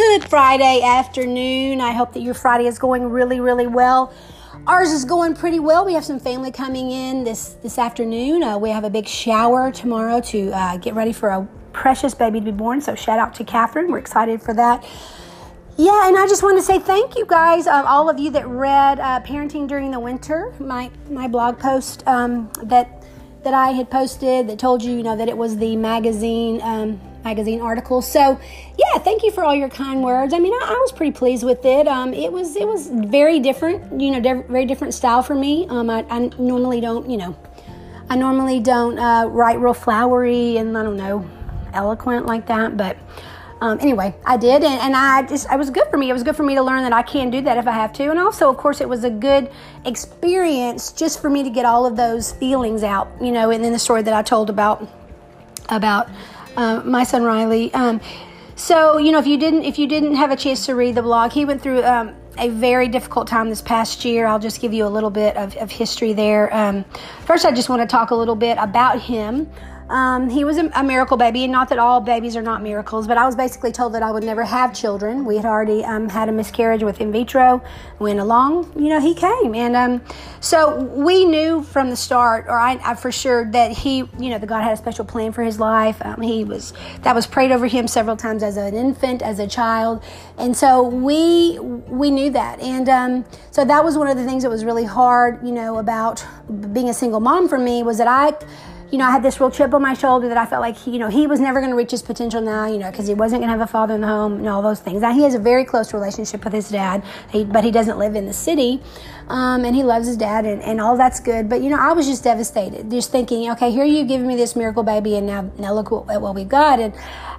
Good Friday afternoon. I hope that your Friday is going really, really well. Ours is going pretty well. We have some family coming in this this afternoon. Uh, we have a big shower tomorrow to uh, get ready for a precious baby to be born. So shout out to Catherine. We're excited for that. Yeah, and I just want to say thank you guys, uh, all of you that read uh, "Parenting During the Winter," my my blog post um, that that I had posted that told you, you know, that it was the magazine um, magazine article. So, yeah, thank you for all your kind words. I mean, I, I was pretty pleased with it. Um, it was it was very different, you know, diff- very different style for me. Um, I, I, normally don't, you know, I normally don't uh, write real flowery and I don't know, eloquent like that, but. Um, anyway, I did, and, and I just it was good for me. It was good for me to learn that I can do that if I have to, and also, of course, it was a good experience just for me to get all of those feelings out, you know. And then the story that I told about about uh, my son Riley. Um, so you know, if you didn't if you didn't have a chance to read the blog, he went through um, a very difficult time this past year. I'll just give you a little bit of, of history there. Um, first, I just want to talk a little bit about him. Um, he was a, miracle baby, and not that all babies are not miracles, but I was basically told that I would never have children. We had already um, had a miscarriage with in vitro. Went along, you know, he came, and um, so we knew from the start, or I, I, for sure, that he, you know, that God had a special plan for his life. Um, he was that was prayed over him several times as an infant, as a child, and so we we knew that, and um, so that was one of the things that was really hard, you know, about being a single mom for me was that I you know, I had this real chip on my shoulder that I felt like, he, you know, he was never going to reach his potential now, you know, because he wasn't going to have a father in the home and all those things. Now, he has a very close relationship with his dad, but he doesn't live in the city. Um, and he loves his dad, and, and all that's good. But, you know, I was just devastated, just thinking, okay, here you giving me this miracle baby, and now, now look at what we've got. And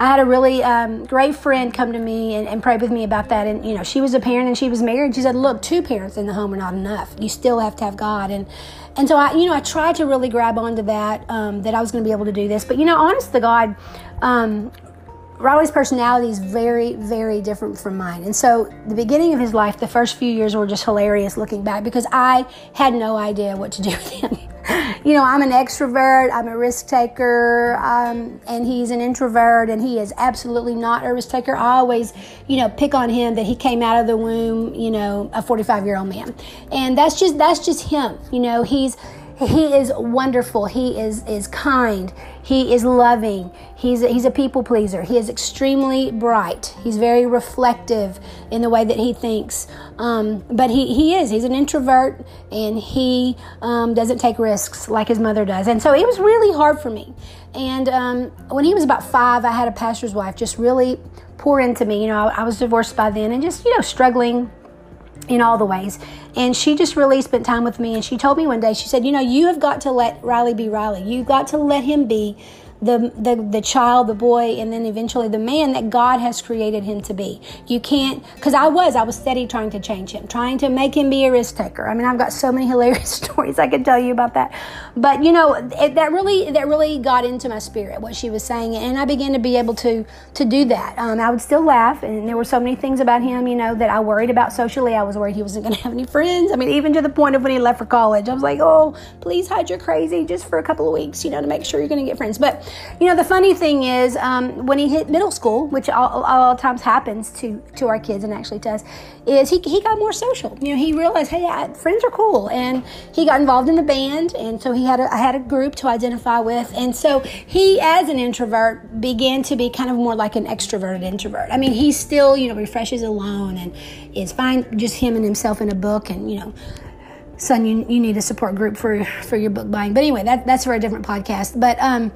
I had a really um, great friend come to me and, and pray with me about that. And, you know, she was a parent and she was married. She said, look, two parents in the home are not enough. You still have to have God. And, and so I, you know, I tried to really grab onto that, um, that I was going to be able to do this. But, you know, honest to God, um, Riley's personality is very, very different from mine. And so the beginning of his life, the first few years were just hilarious looking back because I had no idea what to do with him. you know, I'm an extrovert, I'm a risk taker, um, and he's an introvert, and he is absolutely not a risk taker. I always, you know, pick on him that he came out of the womb, you know, a 45 year old man, and that's just that's just him. You know, he's he is wonderful. He is is kind. He is loving. He's a, he's a people pleaser. He is extremely bright. He's very reflective in the way that he thinks. Um, but he, he is. He's an introvert and he um, doesn't take risks like his mother does. And so it was really hard for me. And um, when he was about five, I had a pastor's wife just really pour into me. You know, I, I was divorced by then and just, you know, struggling in all the ways. And she just really spent time with me. And she told me one day, she said, You know, you have got to let Riley be Riley. You've got to let him be the, the, the child, the boy, and then eventually the man that God has created him to be. You can't, because I was, I was steady trying to change him, trying to make him be a risk taker. I mean, I've got so many hilarious stories I could tell you about that. But you know, it, that really, that really got into my spirit, what she was saying. And I began to be able to, to do that. Um, I would still laugh. And there were so many things about him, you know, that I worried about socially. I was worried he wasn't going to have any friends. I mean, even to the point of when he left for college, I was like, oh, please hide your crazy just for a couple of weeks, you know, to make sure you're going to get friends. But you know, the funny thing is, um, when he hit middle school, which all, all times happens to to our kids and actually to us, is he, he got more social. You know, he realized, hey, I, friends are cool, and he got involved in the band, and so he had a, I had a group to identify with, and so he, as an introvert, began to be kind of more like an extroverted introvert. I mean, he still, you know, refreshes alone and is fine just him and himself in a book, and you know son you, you need a support group for for your book buying but anyway that that's for a different podcast but um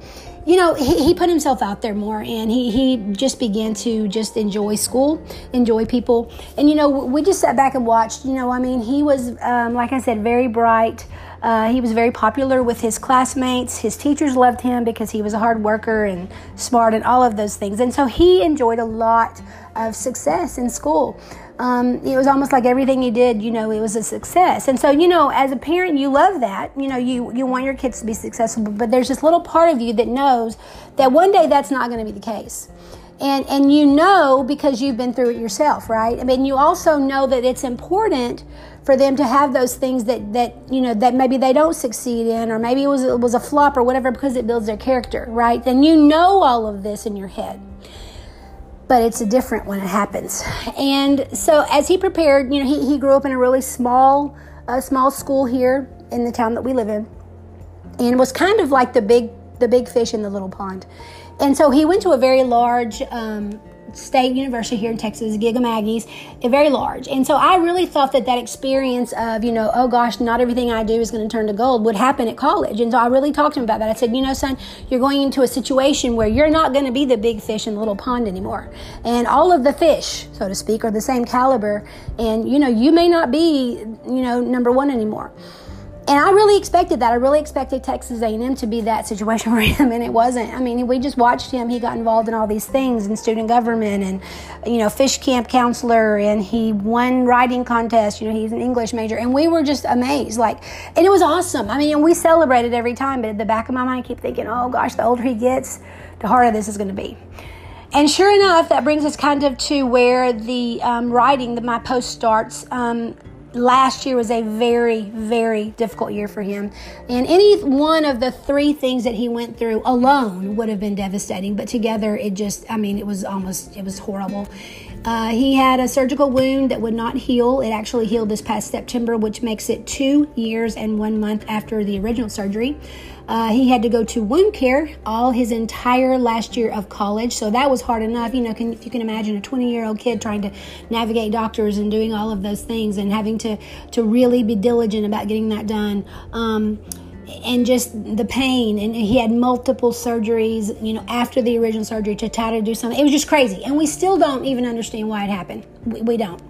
you know, he, he put himself out there more and he, he just began to just enjoy school, enjoy people. And, you know, we just sat back and watched. You know, I mean, he was, um, like I said, very bright. Uh, he was very popular with his classmates. His teachers loved him because he was a hard worker and smart and all of those things. And so he enjoyed a lot of success in school um, it was almost like everything he did, you know, it was a success. And so, you know, as a parent, you love that. You know, you, you want your kids to be successful, but there's this little part of you that knows that one day that's not going to be the case. And, and you know because you've been through it yourself, right? I mean, you also know that it's important for them to have those things that, that you know that maybe they don't succeed in, or maybe it was it was a flop or whatever because it builds their character, right? Then you know all of this in your head. But it's a different when it happens. And so as he prepared, you know, he, he grew up in a really small, uh, small school here in the town that we live in, and was kind of like the big, the big fish in the little pond. And so he went to a very large um, state university here in Texas, Gig 'em Aggies, very large. And so I really thought that that experience of, you know, oh gosh, not everything I do is going to turn to gold would happen at college. And so I really talked to him about that. I said, you know, son, you're going into a situation where you're not going to be the big fish in the little pond anymore. And all of the fish, so to speak, are the same caliber. And, you know, you may not be, you know, number one anymore and I really expected that. I really expected Texas A&M to be that situation for him, and it wasn't. I mean, we just watched him. He got involved in all these things in student government, and you know, fish camp counselor, and he won writing contest. You know, he's an English major, and we were just amazed. Like, and it was awesome. I mean, and we celebrated every time. But at the back of my mind, I keep thinking, oh gosh, the older he gets, the harder this is going to be. And sure enough, that brings us kind of to where the um, writing, the, my post starts. Um, last year was a very, very difficult year for him. And any one of the three things that he went through alone would have been devastating, but together it just, I mean, it was almost, it was horrible. Uh, he had a surgical wound that would not heal. It actually healed this past September, which makes it two years and one month after the original surgery. Uh, he had to go to wound care all his entire last year of college, so that was hard enough. You know, can, if you can imagine a 20 year old kid trying to navigate doctors and doing all of those things and having to to really be diligent about getting that done. Um, and just the pain. And he had multiple surgeries you know after the original surgery to try to do something. It was just crazy. And we still don't even understand why it happened. We, we don't.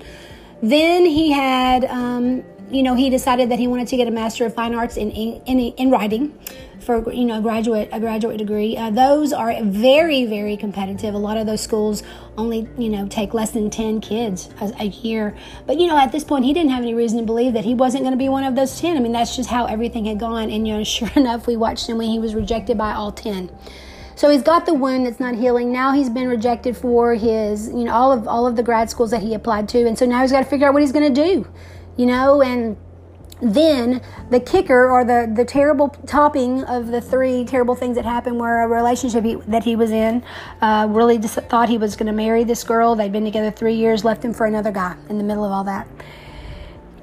Then he had um, you know, he decided that he wanted to get a Master of Fine Arts in in, in writing for you know a graduate a graduate degree. Uh, those are very very competitive. A lot of those schools only you know take less than ten kids a, a year. But you know at this point he didn't have any reason to believe that he wasn't going to be one of those ten. I mean that's just how everything had gone. And you know sure enough we watched him when he was rejected by all ten. So he's got the wound that's not healing. Now he's been rejected for his, you know, all of all of the grad schools that he applied to, and so now he's got to figure out what he's going to do you know, and then the kicker or the, the terrible topping of the three terrible things that happened were a relationship he, that he was in uh, really just thought he was going to marry this girl. They'd been together three years left him for another guy in the middle of all that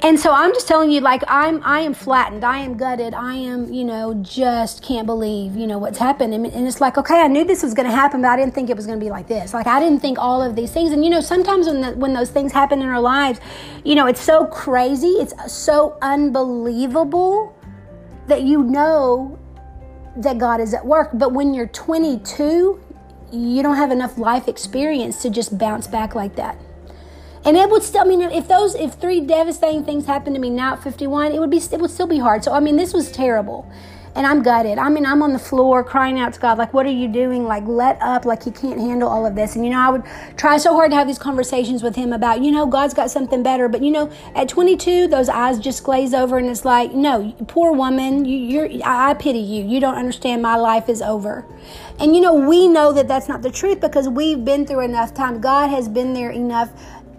and so i'm just telling you like i'm i am flattened. I am gutted. I am you know just can't believe you know what's happened. And, and it's like okay i knew this was going to happen but i didn't think it was going to be like this. Like i didn't think all of these things. And you know sometimes when the, when those things happen in our lives you know it's so crazy it's so unbelievable that you know that god is at work. But when you're 22 you don't have enough life experience to just bounce back like that and it would still, I mean, if those, if three devastating things happened to me now at 51, it would be, it would still be hard. So, I mean, this was terrible. And I'm gutted. I mean, I'm on the floor crying out to God, like, what are you doing? Like, let up, like, He can't handle all of this. And, you know, I would try so hard to have these conversations with Him about, you know, God's got something better. But, you know, at 22, those eyes just glaze over and it's like, no, poor woman, you, you're, I pity you. You don't understand. My life is over. And, you know, we know that that's not the truth because we've been through enough time. God has been there enough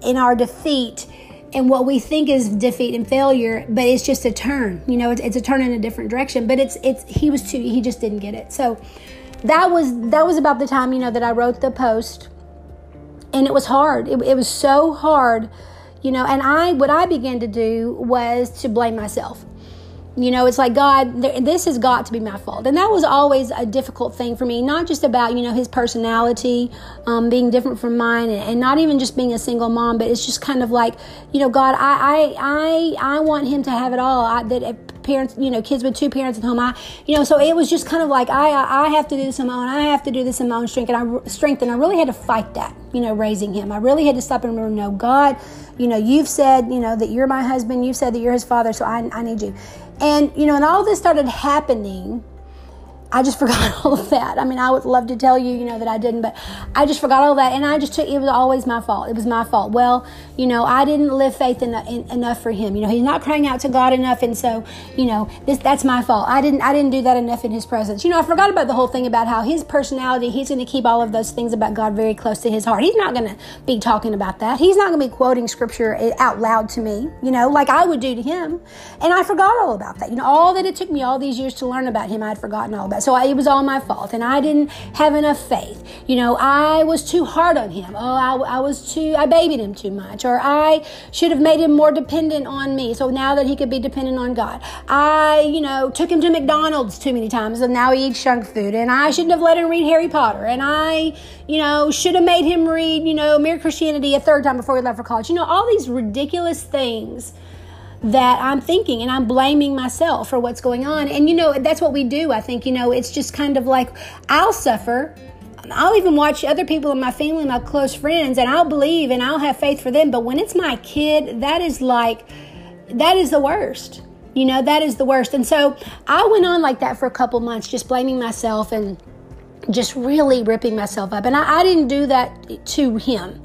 in our defeat and what we think is defeat and failure but it's just a turn. You know it's, it's a turn in a different direction but it's it's he was too he just didn't get it. So that was that was about the time you know that i wrote the post. And it was hard. It, it was so hard you know and i what i began to do was to blame myself you know, it's like, God, this has got to be my fault. And that was always a difficult thing for me, not just about, you know, his personality um, being different from mine and, and, not even just being a single mom, but it's just kind of like, you know, God, I, I, I, I want him to have it all. I, that parents, you know, kids with two parents at home, I, you know, so it was just kind of like, I, I have to do this on my own. I have to do this in my own strength. And I, strength. And I really had to fight that, you know, raising him. I really had to stop and remember, no, God, you know, you've said, you know, that you're my husband. You've said that you're his father. So I, I need you. And, you know, and all this started happening I just forgot all of that. I mean, I would love to tell you, you know, that I didn't, but I just forgot all that. And I just took, it was always my fault. It was my fault. Well, you know, I didn't live faith in, enough for him. You know, he's not crying out to God enough. And so, you know, this, that's my fault. I didn't, I didn't do that enough in his presence. You know, I forgot about the whole thing about how his personality, he's going to keep all of those things about God very close to his heart. He's not going to be talking about that. He's not going to be quoting scripture eh, out loud to me, you know, like I would do to him. And I forgot all about that. You know, all that it took me all these years to learn about him, I had forgotten all about So I, it was all my fault. And I didn't have enough faith. You know, I was too hard on him. Oh, I, I was too, I babied him too much. Or I should have made him more dependent on me. So now that he could be dependent on God. I, you know, took him to McDonald's too many times and now he eats junk food. And I shouldn't have let him read Harry Potter. And I, you know, should have made him read, you know, Mere Christianity a third time before he left for college. You know, all these ridiculous things that I'm thinking and I'm blaming myself for what's going on. And you know, that's what we do. I think, you know, it's just kind of like I'll suffer. I'll even watch other people in my family, my close friends, and I'll believe and I'll have faith for them. But when it's my kid, that is like, that is the worst. You know, that is the worst. And so I went on like that for a couple months, just blaming myself and just really ripping myself up. And I, I didn't do that to him.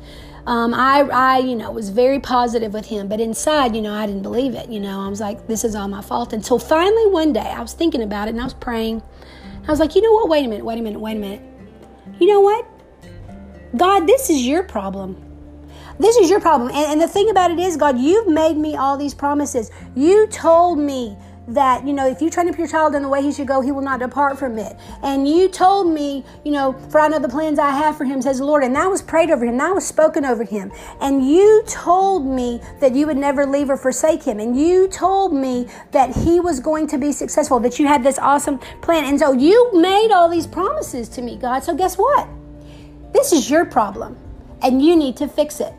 Um, I, I, you know, was very positive with him, but inside, you know, I didn't believe it. You know, I was like, this is all my fault. Until finally one day I was thinking about it and I was praying. I was like, you know what? Wait a minute, wait a minute, wait a minute. You know what? God, this is your problem. This is your problem. And, and the thing about it is, God, you've made me all these promises. You told me that, you know, if you train up your child in the way he should go, he will not depart from it. And you told me, you know, for I know the plans I have for him, says the Lord. And that was prayed over him, that was spoken over him. And you told me that you would never leave or forsake him. And you told me that he was going to be successful, that you had this awesome plan. And so you made all these promises to me, God. So guess what? This is your problem, and you need to fix it.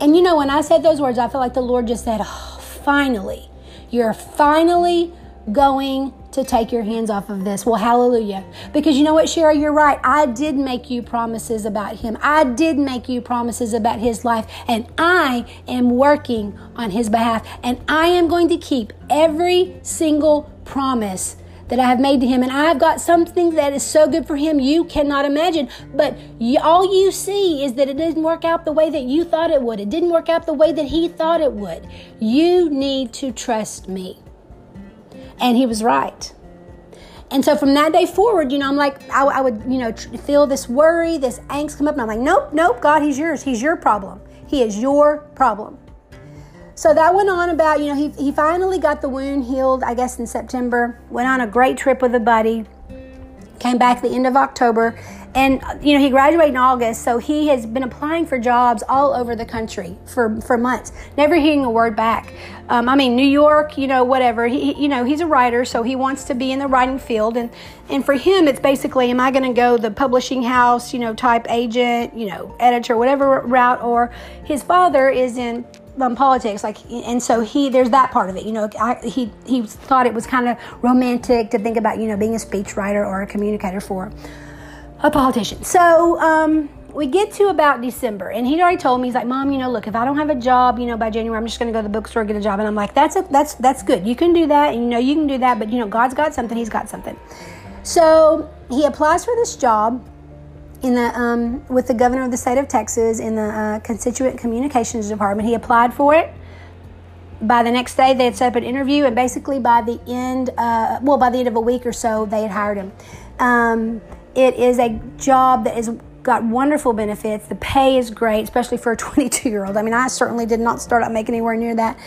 And you know, when I said those words, I felt like the Lord just said, oh, finally you're finally going to take your hands off of this. Well, hallelujah. Because you know what, Cheryl, you're right. I did make you promises about him. I did make you promises about his life, and I am working on his behalf. And I am going to keep every single promise that I have made to him. And I've got something that is so good for him you cannot imagine. But all you see is that it didn't work out the way that you thought it would. It didn't work out the way that he thought it would. You need to trust me. And he was right. And so from that day forward, you know, I'm like, I, I would, you know, feel this worry, this angst come up, and I'm like, nope, nope, God, He's yours. He's your problem. He is your problem. So that went on about, you know, he, he finally got the wound healed, I guess, in September. Went on a great trip with a buddy. Came back the end of October. And, you know, he graduated in August, so he has been applying for jobs all over the country for, for months, never hearing a word back. Um, I mean, New York, you know, whatever. He, you know, he's a writer, so he wants to be in the writing field. And, and for him, it's basically, am I going to go the publishing house, you know, type agent, you know, editor, whatever route, or his father is in um, politics like and so he there's that part of it you know I, he he thought it was kind of romantic to think about you know being a speechwriter or a communicator for a politician so um, we get to about December, and he'd already told me he's like, "Mom, you know, look, if I don't have a job, you know, by January, I'm just going to go to the bookstore get a job." And I'm like, "That's a, that's that's good. You can do that, and you know, you can do that, but you know, God's got something. He's got something." So he applies for this job in the um, with the governor of the state of Texas in the uh, constituent communications department. He applied for it. By the next day, they had set up an interview, and basically by the end, uh, well, by the end of a week or so, they had hired him. Um, it is a job that has got wonderful benefits. The pay is great, especially for a 22 year old. I mean, I certainly did not start out making anywhere near that.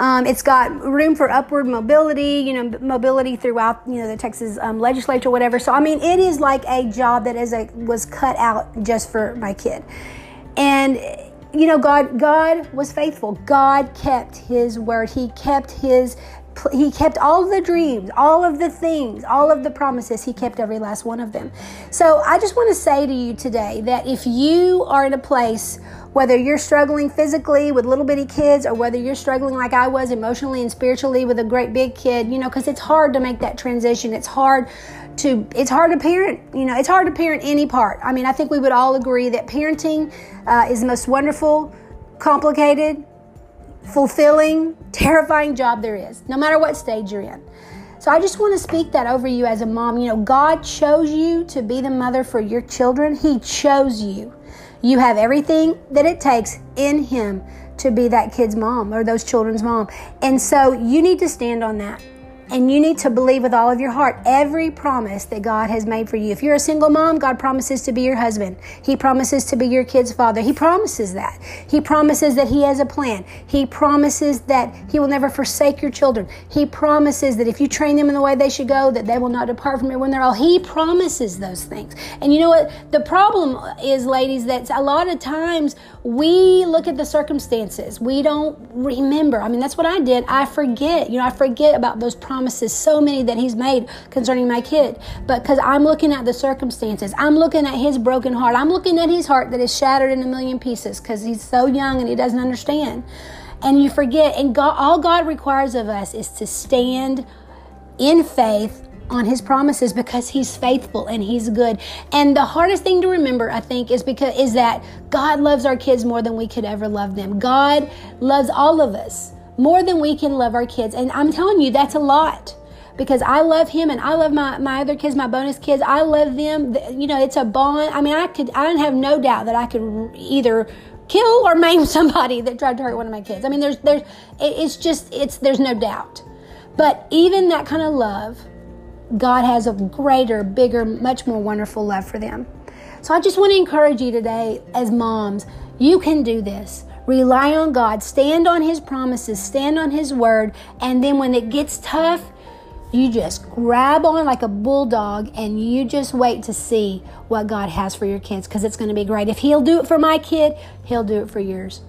Um, it's got room for upward mobility, you know, mobility throughout, you know, the Texas um, legislature, whatever. So, I mean, it is like a job that is a was cut out just for my kid, and you know, God, God was faithful. God kept His word. He kept His he kept all the dreams, all of the things, all of the promises. He kept every last one of them. So I just want to say to you today that if you are in a place whether you're struggling physically with little bitty kids or whether you're struggling like I was emotionally and spiritually with a great big kid, you know, because it's hard to make that transition. It's hard to it's hard to parent. You know, it's hard to parent any part. I mean, I think we would all agree that parenting uh, is the most wonderful, complicated, fulfilling, terrifying job there is, no matter what stage you're in. So I just want to speak that over you as a mom. You know, God chose you to be the mother for your children. He chose you. You have everything that it takes in Him to be that kid's mom or those children's mom. And so you need to stand on that. And you need to believe with all of your heart every promise that God has made for you. If you're a single mom, God promises to be your husband. He promises to be your kid's father. He promises that. He promises that He has a plan. He promises that He will never forsake your children. He promises that if you train them in the way they should go, that they will not depart from it when they're all. He promises those things. And you know what? The problem is, ladies, that a lot of times we look at the circumstances. We don't remember. I mean, that's what I did. I forget. You know, I forget about those promises so many that He's made concerning my kid. But because I'm looking at the circumstances, I'm looking at his broken heart, I'm looking at his heart that is shattered in a million pieces because he's so young and he doesn't understand. And you forget, and God, all God requires of us is to stand in faith on his promises because he's faithful and he's good. And the hardest thing to remember, I think, is because is that God loves our kids more than we could ever love them. God loves all of us more than we can love our kids. And I'm telling you, that's a lot because I love him and I love my, my other kids, my bonus kids. I love them. You know, it's a bond. I mean, I could, I don't have no doubt that I could either kill or maim somebody that tried to hurt one of my kids. I mean, there's, there's, it's just, it's, there's no doubt. But even that kind of love, God has a greater, bigger, much more wonderful love for them. So I just want to encourage you today as moms, you can do this. Rely on God, stand on His promises, stand on His word, and then when it gets tough, you just grab on like a bulldog and you just wait to see what God has for your kids because it's going to be great. If He'll do it for my kid, He'll do it for yours.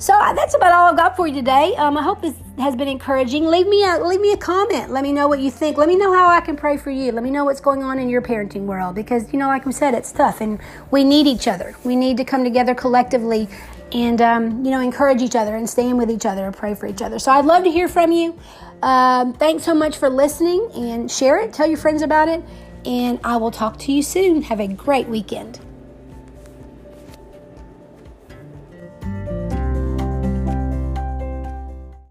So uh, that's about all I've got for you today. Um, I hope this has been encouraging. Leave me a leave me a comment. Let me know what you think. Let me know how I can pray for you. Let me know what's going on in your parenting world because you know, like we said, it's tough and we need each other. We need to come together collectively and um, you know encourage each other and stand with each other and pray for each other so i'd love to hear from you um, thanks so much for listening and share it tell your friends about it and i will talk to you soon have a great weekend